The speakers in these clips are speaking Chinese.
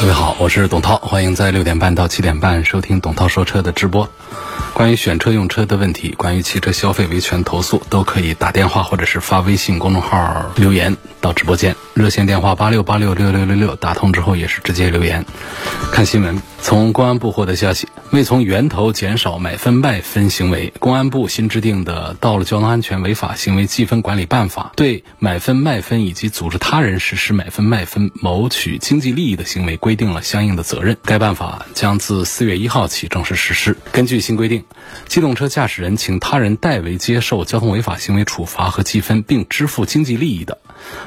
各位好，我是董涛，欢迎在六点半到七点半收听董涛说车的直播。关于选车用车的问题，关于汽车消费维权投诉，都可以打电话或者是发微信公众号留言到直播间。热线电话八六八六六六六六，打通之后也是直接留言。看新闻，从公安部获得消息，为从源头减少买分卖分行为，公安部新制定的《道路交通安全违法行为记分管理办法》对买分卖分以及组织他人实施买分卖分谋取经济利益的行为规定了相应的责任。该办法将自四月一号起正式实施。根据新规定，机动车驾驶人请他人代为接受交通违法行为处罚和记分，并支付经济利益的，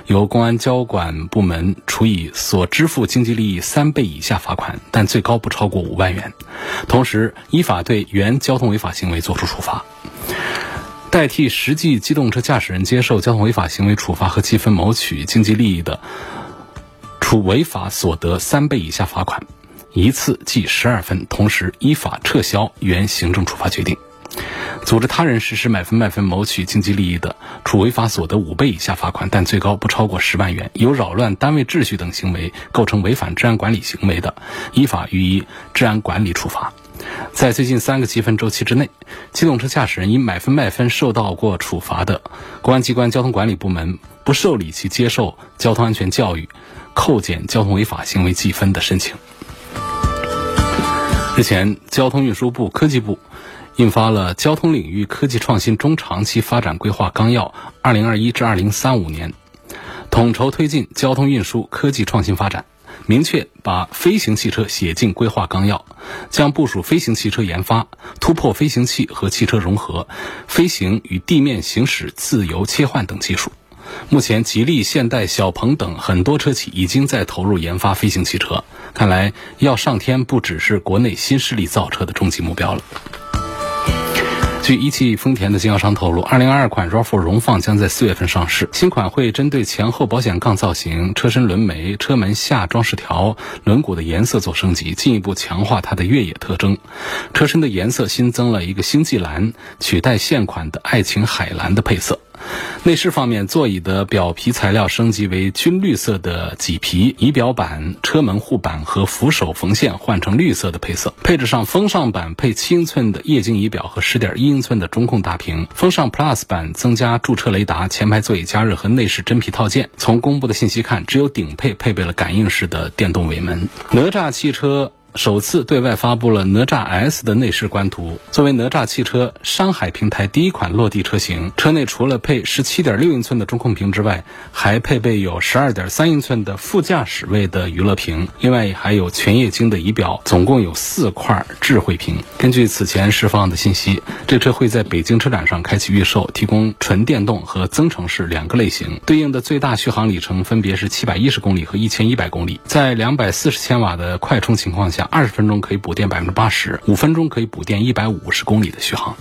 由公安交管部门处以所支付经济利益三倍以下罚款，但最高不超过五万元。同时，依法对原交通违法行为作出处罚。代替实际机动车驾驶人接受交通违法行为处罚和记分谋取经济利益的，处违法所得三倍以下罚款。一次记十二分，同时依法撤销原行政处罚决定。组织他人实施买分卖分谋取经济利益的，处违法所得五倍以下罚款，但最高不超过十万元。有扰乱单位秩序等行为，构成违反治安管理行为的，依法予以治安管理处罚。在最近三个积分周期之内，机动车驾驶人因买分卖分受到过处罚的，公安机关交通管理部门不受理其接受交通安全教育、扣减交通违法行为记分的申请。日前，交通运输部、科技部印发了《交通领域科技创新中长期发展规划纲要（二零二一至二零三五年）》，统筹推进交通运输科技创新发展，明确把飞行汽车写进规划纲要，将部署飞行汽车研发，突破飞行器和汽车融合、飞行与地面行驶自由切换等技术。目前，吉利、现代、小鹏等很多车企已经在投入研发飞行汽车。看来，要上天不只是国内新势力造车的终极目标了。据一汽丰田的经销商透露，2022款 RAV4 荣放将在四月份上市。新款会针对前后保险杠造型、车身轮眉、车门下装饰条、轮毂的颜色做升级，进一步强化它的越野特征。车身的颜色新增了一个星际蓝，取代现款的爱情海蓝的配色。内饰方面，座椅的表皮材料升级为军绿色的麂皮，仪表板、车门护板和扶手缝线换成绿色的配色。配置上，风尚版配七英寸的液晶仪表和十点一英寸的中控大屏，风尚 Plus 版增加驻车雷达、前排座椅加热和内饰真皮套件。从公布的信息看，只有顶配配备了感应式的电动尾门。哪吒汽车。首次对外发布了哪吒 S 的内饰官图。作为哪吒汽车上海平台第一款落地车型，车内除了配17.6英寸的中控屏之外，还配备有12.3英寸的副驾驶位的娱乐屏，另外还有全液晶的仪表，总共有四块智慧屏。根据此前释放的信息，这车会在北京车展上开启预售，提供纯电动和增程式两个类型，对应的最大续航里程分别是710公里和1100公里。在240千瓦的快充情况下，二十分钟可以补电百分之八十，五分钟可以补电一百五十公里的续航。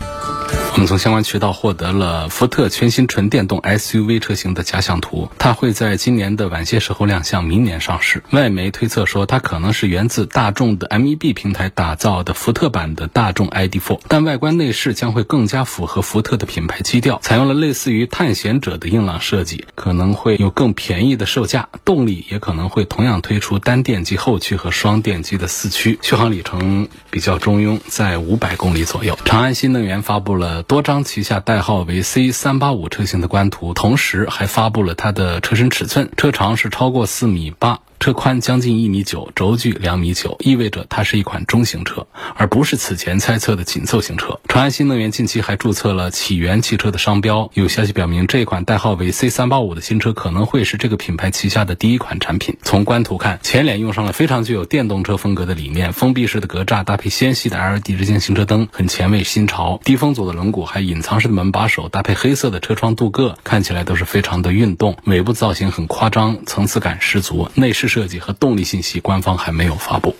我们从相关渠道获得了福特全新纯电动 SUV 车型的假想图，它会在今年的晚些时候亮相，明年上市。外媒推测说，它可能是源自大众的 MEB 平台打造的福特版的大众 ID.4，但外观内饰将会更加符合福特的品牌基调，采用了类似于探险者的硬朗设计，可能会有更便宜的售价，动力也可能会同样推出单电机后驱和双电机的四驱，续航里程比较中庸，在五百公里左右。长安新能源发布了。多张旗下代号为 C 三八五车型的官图，同时还发布了它的车身尺寸，车长是超过四米八。车宽将近一米九，轴距两米九，意味着它是一款中型车，而不是此前猜测的紧凑型车。长安新能源近期还注册了启源汽车的商标，有消息表明，这款代号为 C 三八五的新车可能会是这个品牌旗下的第一款产品。从官图看，前脸用上了非常具有电动车风格的理念，封闭式的格栅搭配纤细的 LED 日间行车灯，很前卫新潮。低风阻的轮毂还隐藏式的门把手，搭配黑色的车窗镀铬，看起来都是非常的运动。尾部造型很夸张，层次感十足。内饰设计和动力信息，官方还没有发布。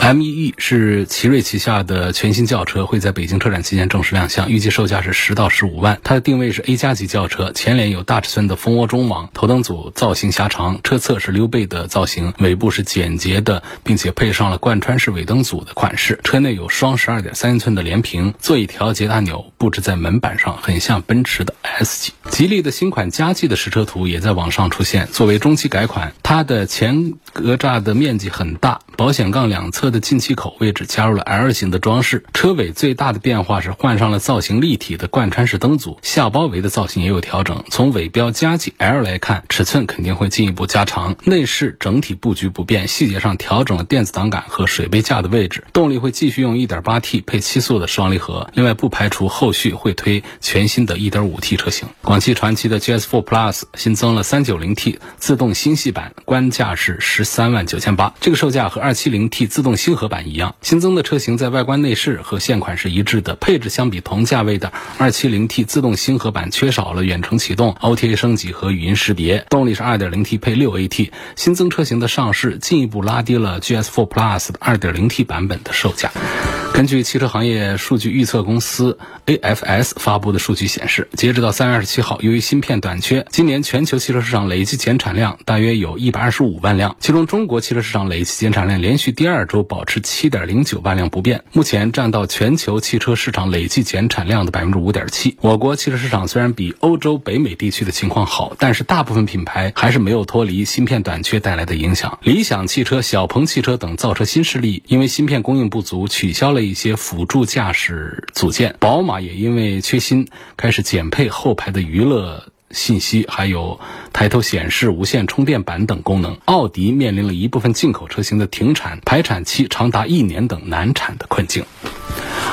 M1E 是奇瑞旗下的全新轿车，会在北京车展期间正式亮相，预计售价是十到十五万。它的定位是 A 加级轿车，前脸有大尺寸的蜂窝中网，头灯组造型狭长，车侧是溜背的造型，尾部是简洁的，并且配上了贯穿式尾灯组的款式。车内有双十二点三英寸的连屏，座椅调节按钮布置在门板上，很像奔驰的 S 级。吉利的新款嘉际的实车图也在网上出现，作为中期改款，它的前格栅的面积很大，保险杠两侧的进气口位置加入了 L 型的装饰。车尾最大的变化是换上了造型立体的贯穿式灯组，下包围的造型也有调整。从尾标嘉际 L 来看，尺寸肯定会进一步加长。内饰整体布局不变，细节上调整了电子挡杆和水杯架的位置。动力会继续用 1.8T 配七速的双离合，另外不排除后续会推全新的 1.5T 车型。广汽传祺的 GS4 Plus 新增了 390T 自动星系版，官价是十三万九千八，这个售价和二 270T 自动星河版一样。新增的车型在外观内饰和现款是一致的，配置相比同价位的 270T 自动星河版缺少了远程启动、OTA 升级和语音识别。动力是 2.0T 配 6AT。新增车型的上市，进一步拉低了 GS4 Plus 的 2.0T 版本的售价。根据汽车行业数据预测公司 AFS 发布的数据显示，截止到三月二十七号，由于芯片短缺，今年全球汽车市场累计减产量大约有一百二十五万辆，其中中国汽车市场累计减产量连续第二周保持七点零九万辆不变，目前占到全球汽车市场累计减产量的百分之五点七。我国汽车市场虽然比欧洲、北美地区的情况好，但是大部分品牌还是没有脱离芯片短缺带来的影响。理想汽车、小鹏汽车等造车新势力因为芯片供应不足，取消了一些辅助驾驶组件。宝马也因为缺芯，开始减配后排的娱乐信息，还有抬头显示、无线充电板等功能。奥迪面临了一部分进口车型的停产、排产期长达一年等难产的困境。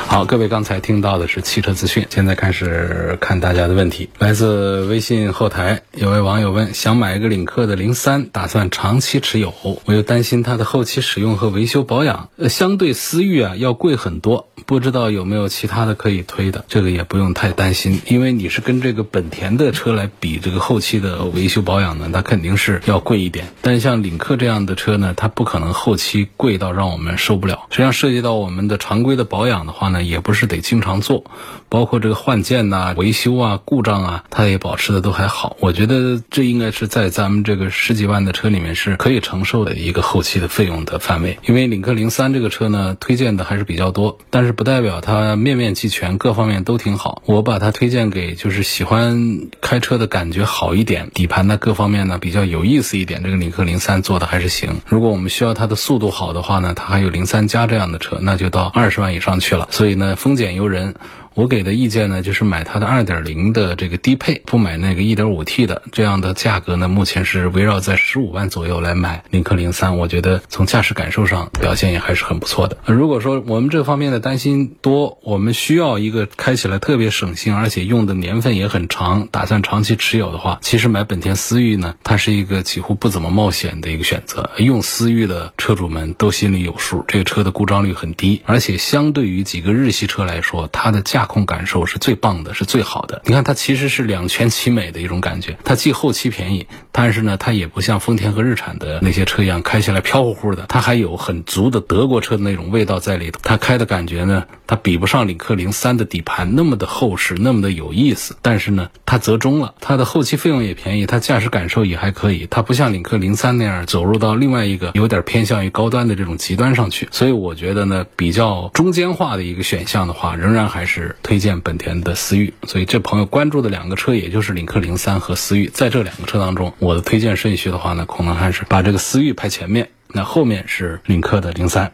好，各位刚才听到的是汽车资讯，现在开始看大家的问题。来自微信后台有位网友问：想买一个领克的零三，打算长期持有，我又担心它的后期使用和维修保养，呃，相对思域啊要贵很多，不知道有没有其他的可以推的？这个也不用太担心，因为你是跟这个本田的车来比，这个后期的维修保养呢，它肯定是要贵一点。但像领克这样的车呢，它不可能后期贵到让我们受不了。实际上涉及到我们的常规的保养的话呢，也不是得经常做，包括这个换件呐、维修啊、故障啊，它也保持的都还好。我觉得这应该是在咱们这个十几万的车里面是可以承受的一个后期的费用的范围。因为领克零三这个车呢，推荐的还是比较多，但是不代表它面面俱全，各方面都挺好。我把它推荐给就是喜欢开车的感觉好一点，底盘呢各方面呢比较有意思一点，这个领克零三做的还是行。如果我们需要它的速度好的话呢，它还有零三加这样的车，那就到二十万以上去了。所以呢，丰俭由人。我给的意见呢，就是买它的二点零的这个低配，不买那个一点五 T 的。这样的价格呢，目前是围绕在十五万左右来买领克零三。我觉得从驾驶感受上表现也还是很不错的。如果说我们这方面的担心多，我们需要一个开起来特别省心，而且用的年份也很长，打算长期持有的话，其实买本田思域呢，它是一个几乎不怎么冒险的一个选择。用思域的车主们都心里有数，这个车的故障率很低，而且相对于几个日系车来说，它的价驾控感受是最棒的，是最好的。你看它其实是两全其美的一种感觉，它既后期便宜，但是呢，它也不像丰田和日产的那些车一样开起来飘乎乎的，它还有很足的德国车的那种味道在里头。它开的感觉呢，它比不上领克零三的底盘那么的厚实，那么的有意思。但是呢，它折中了，它的后期费用也便宜，它驾驶感受也还可以。它不像领克零三那样走入到另外一个有点偏向于高端的这种极端上去。所以我觉得呢，比较中间化的一个选项的话，仍然还是推荐。本田的思域，所以这朋友关注的两个车，也就是领克零三和思域，在这两个车当中，我的推荐顺序的话呢，可能还是把这个思域排前面，那后面是领克的零三。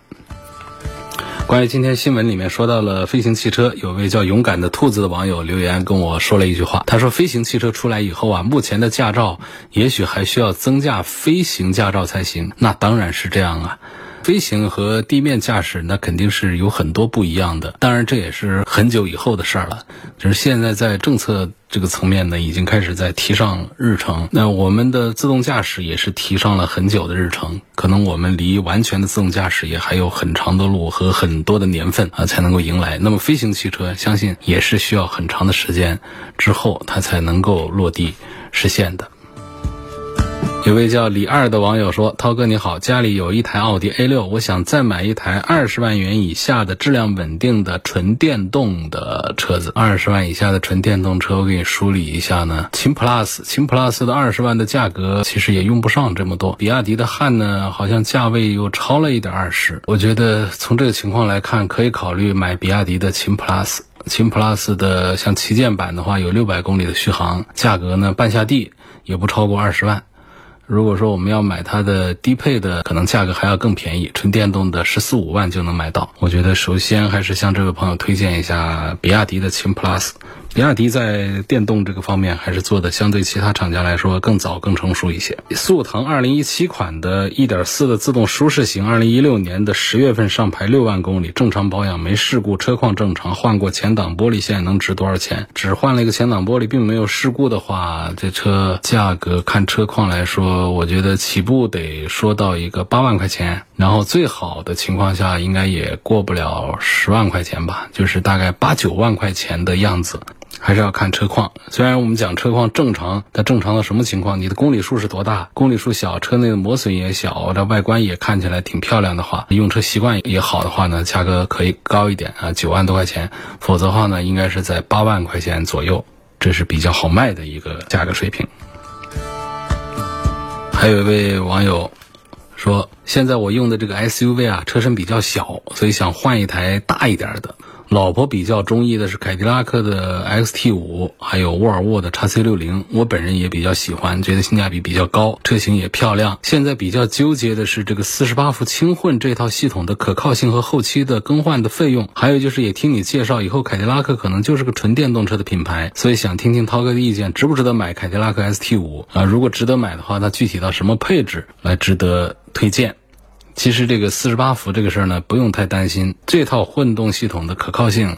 关于今天新闻里面说到了飞行汽车，有位叫勇敢的兔子的网友留言跟我说了一句话，他说飞行汽车出来以后啊，目前的驾照也许还需要增加飞行驾照才行。那当然是这样啊。飞行和地面驾驶那肯定是有很多不一样的，当然这也是很久以后的事儿了。就是现在在政策这个层面呢，已经开始在提上日程。那我们的自动驾驶也是提上了很久的日程，可能我们离完全的自动驾驶也还有很长的路和很多的年份啊才能够迎来。那么飞行汽车相信也是需要很长的时间之后它才能够落地实现的。有位叫李二的网友说：“涛哥你好，家里有一台奥迪 A 六，我想再买一台二十万元以下的质量稳定的纯电动的车子。二十万以下的纯电动车，我给你梳理一下呢。秦 PLUS，秦 PLUS 的二十万的价格其实也用不上这么多。比亚迪的汉呢，好像价位又超了一点二十。我觉得从这个情况来看，可以考虑买比亚迪的秦 PLUS。秦 PLUS 的像旗舰版的话，有六百公里的续航，价格呢半下地也不超过二十万。”如果说我们要买它的低配的，可能价格还要更便宜，纯电动的十四五万就能买到。我觉得首先还是向这位朋友推荐一下比亚迪的秦 PLUS。比亚迪在电动这个方面还是做的相对其他厂家来说更早、更成熟一些。速腾2017款的1.4的自动舒适型，2016年的十月份上牌六万公里，正常保养没事故，车况正常，换过前挡玻璃，现在能值多少钱？只换了一个前挡玻璃，并没有事故的话，这车价格看车况来说，我觉得起步得说到一个八万块钱，然后最好的情况下应该也过不了十万块钱吧，就是大概八九万块钱的样子。还是要看车况。虽然我们讲车况正常，它正常到什么情况？你的公里数是多大？公里数小，车内的磨损也小，这外观也看起来挺漂亮的话，用车习惯也好的话呢，价格可以高一点啊，九万多块钱。否则的话呢，应该是在八万块钱左右，这是比较好卖的一个价格水平。还有一位网友说，现在我用的这个 SUV 啊，车身比较小，所以想换一台大一点的。老婆比较中意的是凯迪拉克的 XT 五，还有沃尔沃的 x C 六零。我本人也比较喜欢，觉得性价比比较高，车型也漂亮。现在比较纠结的是这个四十八伏轻混这套系统的可靠性和后期的更换的费用。还有就是也听你介绍，以后凯迪拉克可能就是个纯电动车的品牌，所以想听听涛哥的意见，值不值得买凯迪拉克 ST 五啊？如果值得买的话，那具体到什么配置来值得推荐？其实这个四十八伏这个事儿呢，不用太担心，这套混动系统的可靠性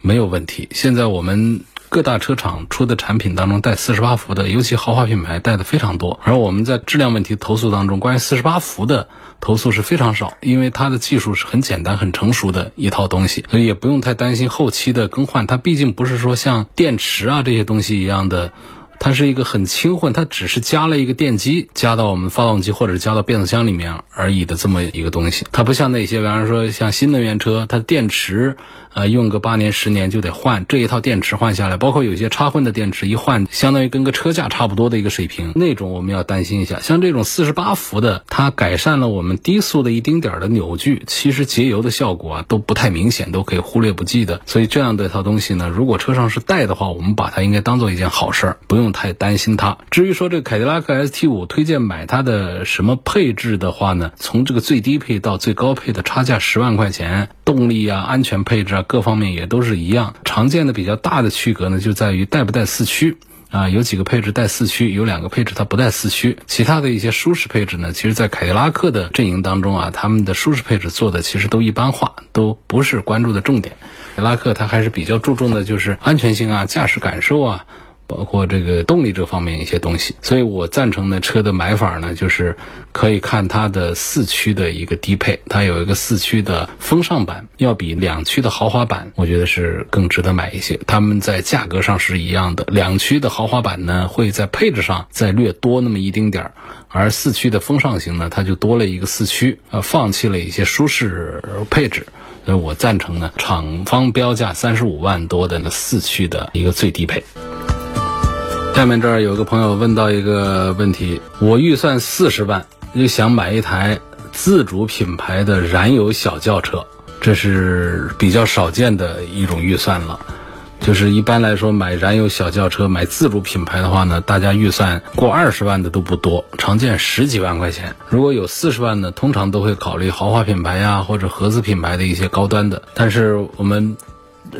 没有问题。现在我们各大车厂出的产品当中带四十八伏的，尤其豪华品牌带的非常多。而我们在质量问题投诉当中，关于四十八伏的投诉是非常少，因为它的技术是很简单、很成熟的一套东西，所以也不用太担心后期的更换。它毕竟不是说像电池啊这些东西一样的。它是一个很轻混，它只是加了一个电机，加到我们发动机或者加到变速箱里面而已的这么一个东西。它不像那些，比方说像新能源车，它电池。呃，用个八年十年就得换这一套电池换下来，包括有些插混的电池一换，相当于跟个车架差不多的一个水平，那种我们要担心一下。像这种四十八伏的，它改善了我们低速的一丁点儿的扭矩，其实节油的效果啊都不太明显，都可以忽略不计的。所以这样的一套东西呢，如果车上是带的话，我们把它应该当做一件好事儿，不用太担心它。至于说这凯迪拉克 ST 五推荐买它的什么配置的话呢，从这个最低配到最高配的差价十万块钱，动力啊、安全配置各方面也都是一样，常见的比较大的区隔呢，就在于带不带四驱啊，有几个配置带四驱，有两个配置它不带四驱。其他的一些舒适配置呢，其实，在凯迪拉克的阵营当中啊，他们的舒适配置做的其实都一般化，都不是关注的重点。凯迪拉克它还是比较注重的就是安全性啊、驾驶感受啊。包括这个动力这方面一些东西，所以我赞成的车的买法呢，就是可以看它的四驱的一个低配，它有一个四驱的风尚版，要比两驱的豪华版，我觉得是更值得买一些。它们在价格上是一样的，两驱的豪华版呢会在配置上再略多那么一丁点儿，而四驱的风尚型呢，它就多了一个四驱，呃，放弃了一些舒适配置，所以我赞成呢，厂方标价三十五万多的那四驱的一个最低配。下面这儿有个朋友问到一个问题：我预算四十万，又想买一台自主品牌的燃油小轿车，这是比较少见的一种预算了。就是一般来说，买燃油小轿车、买自主品牌的话呢，大家预算过二十万的都不多，常见十几万块钱。如果有四十万呢，通常都会考虑豪华品牌呀，或者合资品牌的一些高端的。但是我们。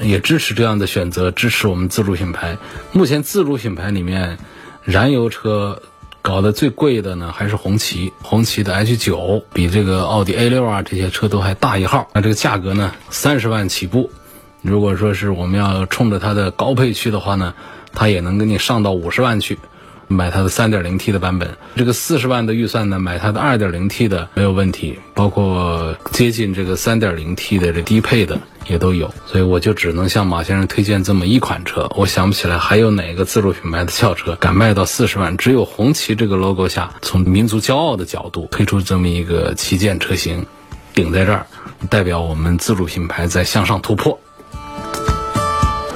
也支持这样的选择，支持我们自主品牌。目前自主品牌里面，燃油车搞得最贵的呢，还是红旗。红旗的 H 九比这个奥迪 A 六啊这些车都还大一号。那这个价格呢，三十万起步。如果说是我们要冲着它的高配去的话呢，它也能给你上到五十万去。买它的 3.0T 的版本。这个四十万的预算呢，买它的 2.0T 的没有问题，包括接近这个 3.0T 的这低配的也都有。所以我就只能向马先生推荐这么一款车。我想不起来还有哪个自主品牌的轿车敢卖到四十万，只有红旗这个 logo 下，从民族骄傲的角度推出这么一个旗舰车型，顶在这儿，代表我们自主品牌在向上突破。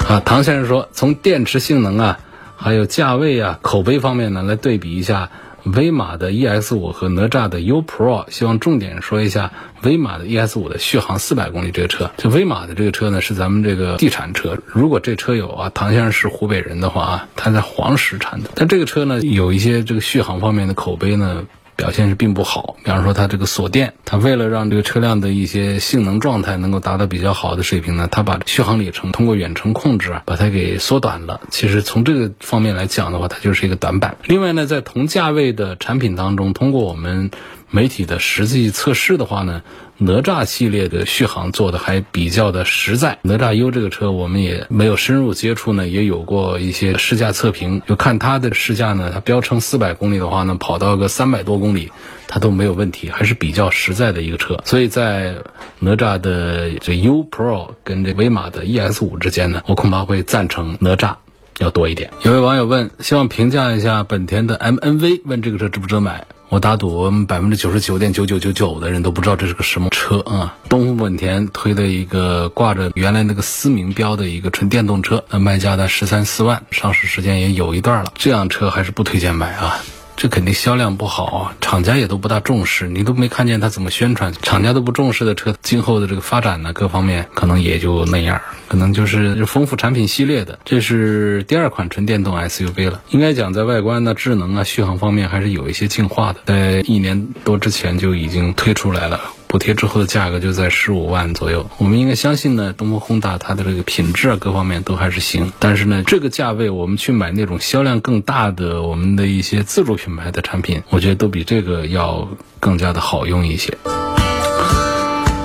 啊，唐先生说，从电池性能啊，还有价位啊、口碑方面呢，来对比一下威马的 EX 五和哪吒的 U Pro。希望重点说一下威马的 EX 五的续航四百公里这个车。这威马的这个车呢，是咱们这个地产车。如果这车有啊，唐先生是湖北人的话啊，他在黄石产的。但这个车呢，有一些这个续航方面的口碑呢。表现是并不好，比方说它这个锁电，它为了让这个车辆的一些性能状态能够达到比较好的水平呢，它把续航里程通过远程控制啊，把它给缩短了。其实从这个方面来讲的话，它就是一个短板。另外呢，在同价位的产品当中，通过我们媒体的实际测试的话呢。哪吒系列的续航做的还比较的实在。哪吒 U 这个车我们也没有深入接触呢，也有过一些试驾测评，就看它的试驾呢，它标称四百公里的话呢，跑到个三百多公里，它都没有问题，还是比较实在的一个车。所以在哪吒的这 U Pro 跟这威马的 ES 五之间呢，我恐怕会赞成哪吒要多一点。有位网友问，希望评价一下本田的 MNV，问这个车值不值得买？我打赌，百分之九十九点九九九九的人都不知道这是个什么车啊！东风本田推的一个挂着原来那个思明标的一个纯电动车，那卖价在十三四万，上市时间也有一段了，这辆车还是不推荐买啊！这肯定销量不好啊，厂家也都不大重视，你都没看见他怎么宣传，厂家都不重视的车，今后的这个发展呢，各方面可能也就那样，可能就是丰富产品系列的。这是第二款纯电动 SUV 了，应该讲在外观呢、智能啊、续航方面还是有一些进化的，在一年多之前就已经推出来了。补贴之后的价格就在十五万左右，我们应该相信呢，东风宏大它的这个品质啊各方面都还是行。但是呢，这个价位我们去买那种销量更大的我们的一些自主品牌的产品，我觉得都比这个要更加的好用一些。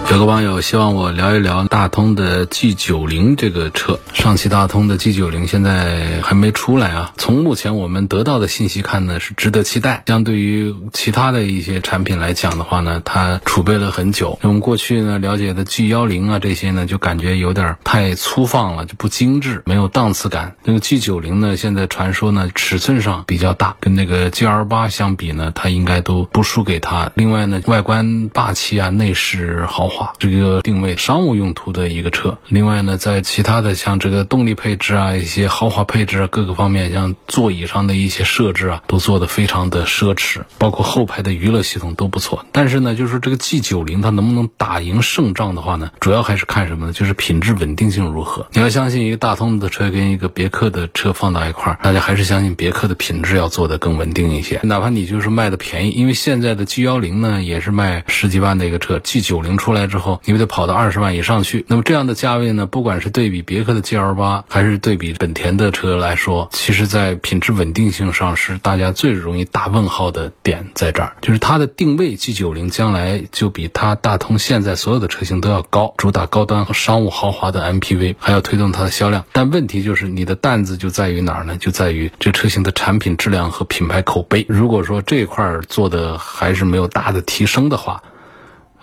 有个网友希望我聊一聊大通的 G 九零这个车，上汽大通的 G 九零现在还没出来啊。从目前我们得到的信息看呢，是值得期待。相对于其他的一些产品来讲的话呢，它储备了很久。我们过去呢了解的 G 幺零啊这些呢，就感觉有点太粗放了，就不精致，没有档次感。那个 G 九零呢，现在传说呢尺寸上比较大，跟那个 G L 八相比呢，它应该都不输给它。另外呢，外观霸气啊，内饰豪华。这个定位商务用途的一个车，另外呢，在其他的像这个动力配置啊、一些豪华配置啊各个方面，像座椅上的一些设置啊，都做的非常的奢侈，包括后排的娱乐系统都不错。但是呢，就是这个 G 九零它能不能打赢胜仗的话呢，主要还是看什么呢？就是品质稳定性如何。你要相信一个大通的车跟一个别克的车放到一块儿，大家还是相信别克的品质要做的更稳定一些。哪怕你就是卖的便宜，因为现在的 G 幺零呢也是卖十几万的一个车，G 九零出来。之后，你得跑到二十万以上去。那么这样的价位呢，不管是对比别克的 GL 八，还是对比本田的车来说，其实在品质稳定性上是大家最容易打问号的点在这儿。就是它的定位 G 九零将来就比它大通现在所有的车型都要高，主打高端和商务豪华的 MPV，还要推动它的销量。但问题就是你的担子就在于哪儿呢？就在于这车型的产品质量和品牌口碑。如果说这一块做的还是没有大的提升的话，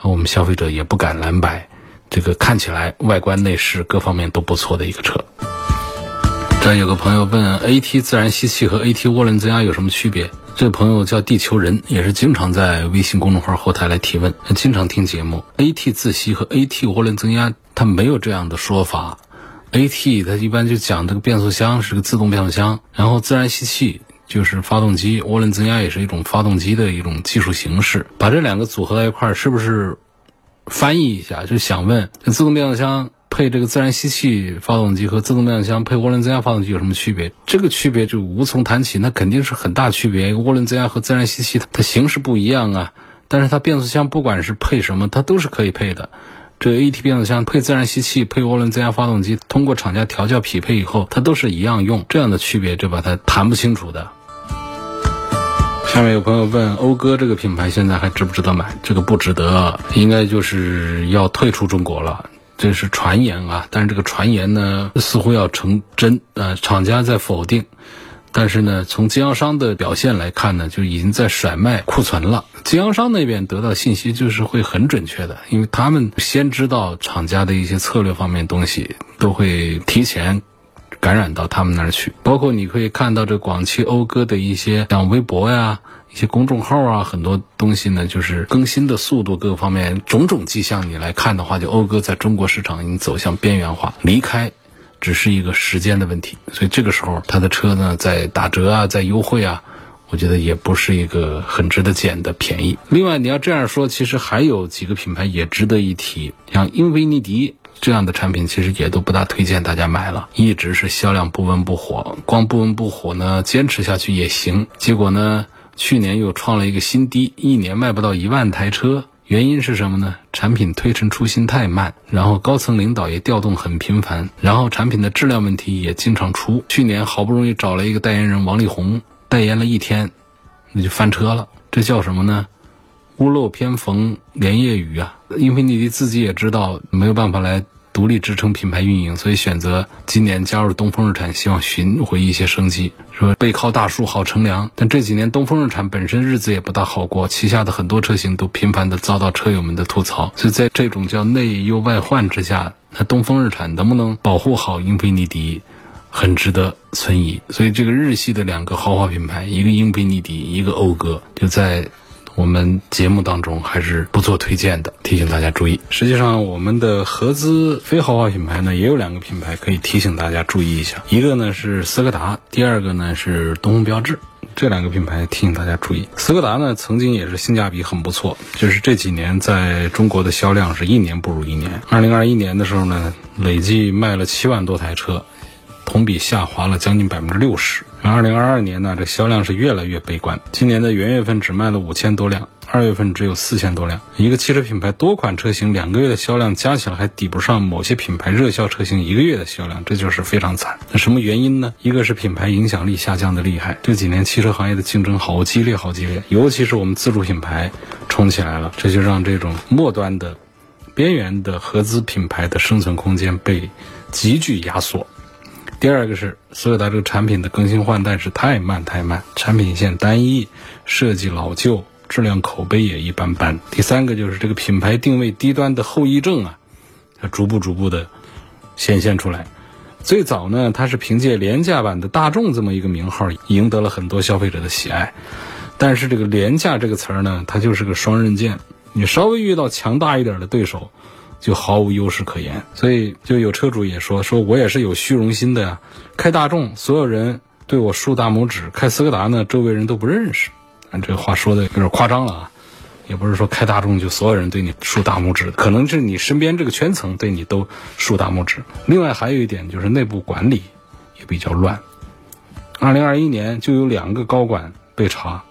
我们消费者也不敢蓝白，这个看起来外观内饰各方面都不错的一个车。这有个朋友问，AT 自然吸气和 AT 涡轮增压有什么区别？这个朋友叫地球人，也是经常在微信公众号后台来提问，经常听节目。AT 自吸和 AT 涡轮增压，它没有这样的说法。AT 它一般就讲这个变速箱是个自动变速箱，然后自然吸气。就是发动机涡轮增压也是一种发动机的一种技术形式，把这两个组合在一块儿，是不是翻译一下？就想问，自动变速箱配这个自然吸气发动机和自动变速箱配涡轮增压发动机有什么区别？这个区别就无从谈起，那肯定是很大区别。涡轮增压和自然吸气它形式不一样啊，但是它变速箱不管是配什么，它都是可以配的。这 AT 变速箱配自然吸气，配涡轮增压发动机，通过厂家调教匹配以后，它都是一样用。这样的区别就把它谈不清楚的。下面有朋友问，讴歌这个品牌现在还值不值得买？这个不值得，应该就是要退出中国了。这是传言啊，但是这个传言呢，似乎要成真。呃，厂家在否定，但是呢，从经销商的表现来看呢，就已经在甩卖库存了。经销商那边得到信息就是会很准确的，因为他们先知道厂家的一些策略方面东西，都会提前感染到他们那儿去。包括你可以看到这广汽讴歌的一些像微博呀、一些公众号啊，很多东西呢，就是更新的速度各个方面种种迹象，你来看的话，就讴歌在中国市场已经走向边缘化，离开。只是一个时间的问题，所以这个时候它的车呢在打折啊，在优惠啊，我觉得也不是一个很值得捡的便宜。另外，你要这样说，其实还有几个品牌也值得一提，像英菲尼迪这样的产品，其实也都不大推荐大家买了，一直是销量不温不火。光不温不火呢，坚持下去也行。结果呢，去年又创了一个新低，一年卖不到一万台车。原因是什么呢？产品推陈出新太慢，然后高层领导也调动很频繁，然后产品的质量问题也经常出。去年好不容易找了一个代言人王力宏代言了一天，那就翻车了。这叫什么呢？屋漏偏逢连夜雨啊！因为你自己也知道没有办法来。独立支撑品牌运营，所以选择今年加入东风日产，希望寻回一些生机。说背靠大树好乘凉，但这几年东风日产本身日子也不大好过，旗下的很多车型都频繁的遭到车友们的吐槽。所以在这种叫内忧外患之下，那东风日产能不能保护好英菲尼迪，很值得存疑。所以这个日系的两个豪华品牌，一个英菲尼迪，一个讴歌，就在。我们节目当中还是不做推荐的，提醒大家注意。实际上，我们的合资非豪华品牌呢，也有两个品牌可以提醒大家注意一下。一个呢是斯柯达，第二个呢是东风标致。这两个品牌提醒大家注意。斯柯达呢，曾经也是性价比很不错，就是这几年在中国的销量是一年不如一年。二零二一年的时候呢，累计卖了七万多台车。同比下滑了将近百分之六十。二零二二年呢，这销量是越来越悲观。今年的元月份只卖了五千多辆，二月份只有四千多辆。一个汽车品牌多款车型两个月的销量加起来还抵不上某些品牌热销车型一个月的销量，这就是非常惨。那什么原因呢？一个是品牌影响力下降的厉害。这几年汽车行业的竞争好激烈，好激烈，尤其是我们自主品牌冲起来了，这就让这种末端的、边缘的合资品牌的生存空间被急剧压缩。第二个是斯柯达这个产品的更新换代是太慢太慢，产品线单一，设计老旧，质量口碑也一般般。第三个就是这个品牌定位低端的后遗症啊，它逐步逐步的显现出来。最早呢，它是凭借廉价版的大众这么一个名号，赢得了很多消费者的喜爱。但是这个廉价这个词儿呢，它就是个双刃剑，你稍微遇到强大一点的对手。就毫无优势可言，所以就有车主也说，说我也是有虚荣心的呀。开大众，所有人对我竖大拇指；开斯柯达呢，周围人都不认识。啊，这话说的有点夸张了啊，也不是说开大众就所有人对你竖大拇指，可能是你身边这个圈层对你都竖大拇指。另外还有一点就是内部管理也比较乱。二零二一年就有两个高管被查，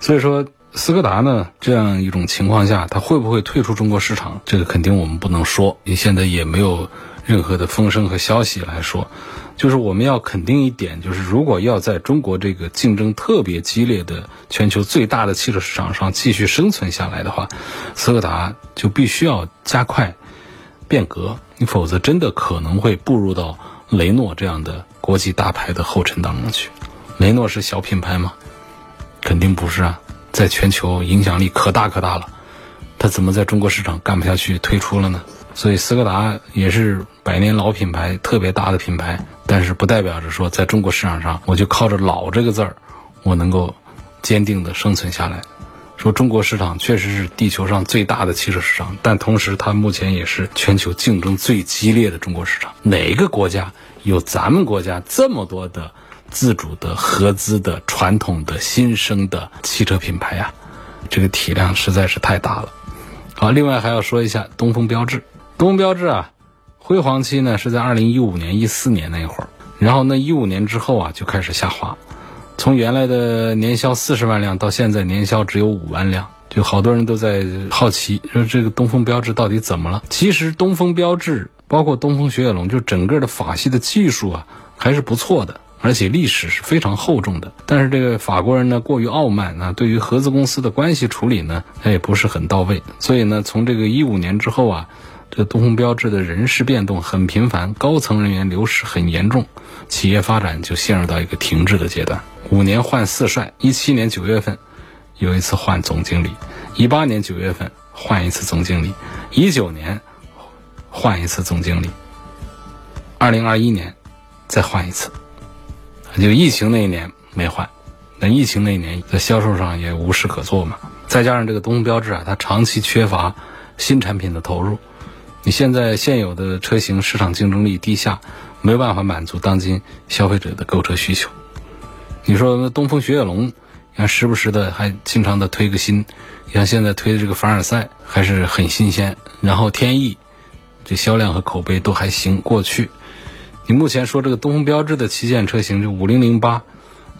所以说。斯柯达呢？这样一种情况下，它会不会退出中国市场？这个肯定我们不能说，你现在也没有任何的风声和消息来说。就是我们要肯定一点，就是如果要在中国这个竞争特别激烈的全球最大的汽车市场上继续生存下来的话，斯柯达就必须要加快变革，你否则真的可能会步入到雷诺这样的国际大牌的后尘当中去。雷诺是小品牌吗？肯定不是啊。在全球影响力可大可大了，它怎么在中国市场干不下去退出了呢？所以斯柯达也是百年老品牌，特别大的品牌，但是不代表着说在中国市场上我就靠着“老”这个字儿，我能够坚定的生存下来。说中国市场确实是地球上最大的汽车市场，但同时它目前也是全球竞争最激烈的中国市场。哪个国家有咱们国家这么多的？自主的、合资的、传统的、新生的汽车品牌呀，这个体量实在是太大了。好，另外还要说一下东风标致。东风标致啊，辉煌期呢是在二零一五年、一四年那会儿，然后那一五年之后啊就开始下滑，从原来的年销四十万辆到现在年销只有五万辆，就好多人都在好奇说这个东风标致到底怎么了？其实东风标致包括东风雪铁龙，就整个的法系的技术啊还是不错的。而且历史是非常厚重的，但是这个法国人呢过于傲慢啊，对于合资公司的关系处理呢，他也不是很到位。所以呢，从这个一五年之后啊，这东风标致的人事变动很频繁，高层人员流失很严重，企业发展就陷入到一个停滞的阶段。五年换四帅，一七年九月份有一次换总经理，一八年九月份换一次总经理，一九年换一次总经理，二零二一年再换一次，就疫情那一年没换。那疫情那一年在销售上也无事可做嘛，再加上这个东风标致啊，它长期缺乏新产品的投入，你现在现有的车型市场竞争力低下，没有办法满足当今消费者的购车需求。你说那东风雪铁龙，你看时不时的还经常的推个新，像现在推的这个凡尔赛还是很新鲜，然后天翼这销量和口碑都还行过去。你目前说这个东风标致的旗舰车型就五零零八。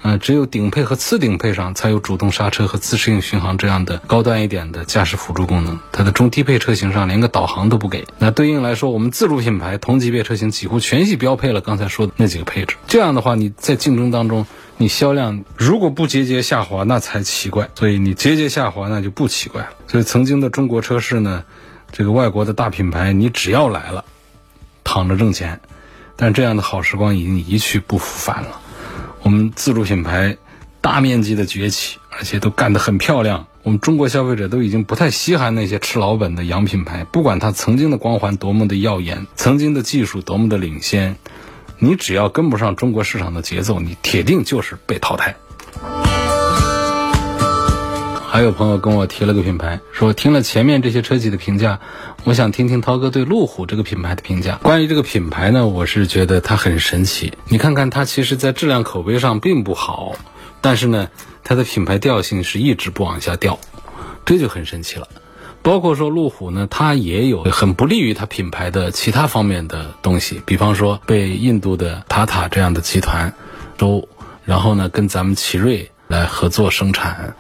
嗯，只有顶配和次顶配上才有主动刹车和自适应巡航这样的高端一点的驾驶辅助功能。它的中低配车型上连个导航都不给。那对应来说，我们自主品牌同级别车型几乎全系标配了刚才说的那几个配置。这样的话，你在竞争当中，你销量如果不节节下滑，那才奇怪。所以你节节下滑，那就不奇怪了。所以曾经的中国车市呢，这个外国的大品牌，你只要来了，躺着挣钱。但这样的好时光已经一去不复返了。我们自主品牌大面积的崛起，而且都干得很漂亮。我们中国消费者都已经不太稀罕那些吃老本的洋品牌，不管它曾经的光环多么的耀眼，曾经的技术多么的领先，你只要跟不上中国市场的节奏，你铁定就是被淘汰。还有朋友跟我提了个品牌，说听了前面这些车企的评价，我想听听涛哥对路虎这个品牌的评价。关于这个品牌呢，我是觉得它很神奇。你看看它其实，在质量口碑上并不好，但是呢，它的品牌调性是一直不往下掉，这就很神奇了。包括说路虎呢，它也有很不利于它品牌的其他方面的东西，比方说被印度的塔塔这样的集团收，然后呢，跟咱们奇瑞来合作生产。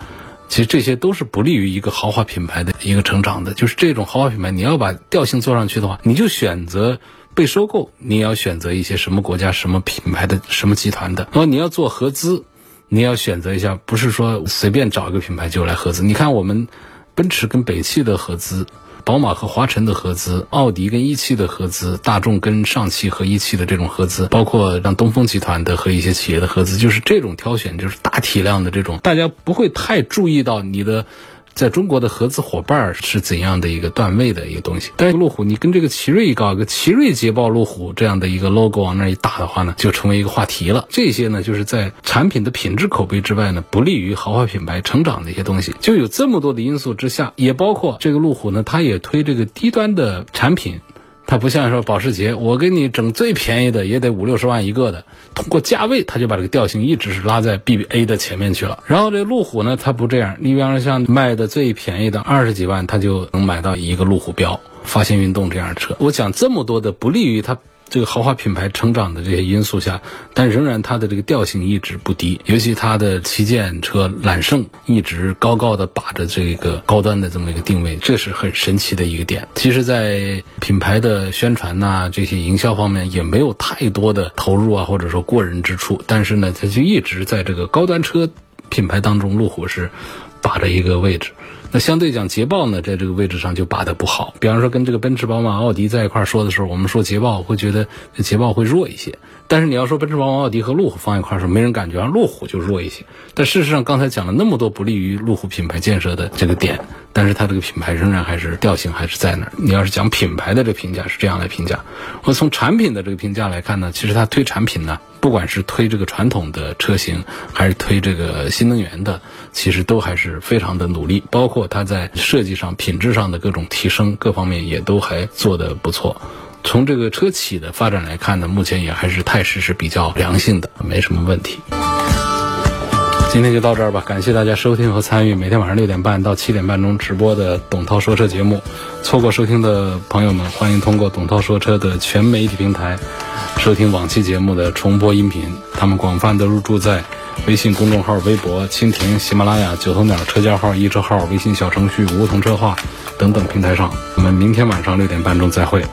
其实这些都是不利于一个豪华品牌的一个成长的。就是这种豪华品牌，你要把调性做上去的话，你就选择被收购。你要选择一些什么国家、什么品牌的、什么集团的。那么你要做合资，你要选择一下，不是说随便找一个品牌就来合资。你看我们奔驰跟北汽的合资。宝马和华晨的合资，奥迪跟一汽的合资，大众跟上汽和一汽的这种合资，包括让东风集团的和一些企业的合资，就是这种挑选，就是大体量的这种，大家不会太注意到你的。在中国的合资伙伴是怎样的一个段位的一个东西？但是路虎，你跟这个奇瑞搞一个奇瑞捷豹路虎这样的一个 logo 往那一打的话呢，就成为一个话题了。这些呢，就是在产品的品质口碑之外呢，不利于豪华品牌成长的一些东西。就有这么多的因素之下，也包括这个路虎呢，它也推这个低端的产品。它不像说保时捷，我给你整最便宜的也得五六十万一个的，通过价位，它就把这个调性一直是拉在 BBA 的前面去了。然后这路虎呢，它不这样，你比方说像卖的最便宜的二十几万，它就能买到一个路虎标、发现运动这样的车。我讲这么多的不利于它。这个豪华品牌成长的这些因素下，但仍然它的这个调性一直不低，尤其它的旗舰车揽胜一直高高的把着这个高端的这么一个定位，这是很神奇的一个点。其实，在品牌的宣传呐这些营销方面也没有太多的投入啊，或者说过人之处，但是呢，它就一直在这个高端车品牌当中，路虎是把着一个位置。那相对讲，捷豹呢，在这个位置上就把的不好。比方说，跟这个奔驰、宝马、奥迪在一块说的时候，我们说捷豹会觉得捷豹会弱一些。但是你要说奔驰、宝马、奥迪和路虎放一块儿时候，没人感觉啊，路虎就弱一些。但事实上，刚才讲了那么多不利于路虎品牌建设的这个点，但是它这个品牌仍然还是调性还是在那儿。你要是讲品牌的这个评价是这样来评价，我从产品的这个评价来看呢，其实它推产品呢，不管是推这个传统的车型，还是推这个新能源的，其实都还是非常的努力。包括它在设计上、品质上的各种提升，各方面也都还做得不错。从这个车企的发展来看呢，目前也还是态势是比较良性的，没什么问题。今天就到这儿吧，感谢大家收听和参与每天晚上六点半到七点半钟直播的董涛说车节目。错过收听的朋友们，欢迎通过董涛说车的全媒体平台收听往期节目的重播音频。他们广泛的入驻在微信公众号、微博、蜻蜓、喜马拉雅、九头鸟车架号、易车号、微信小程序梧桐车话等等平台上。我们明天晚上六点半钟再会。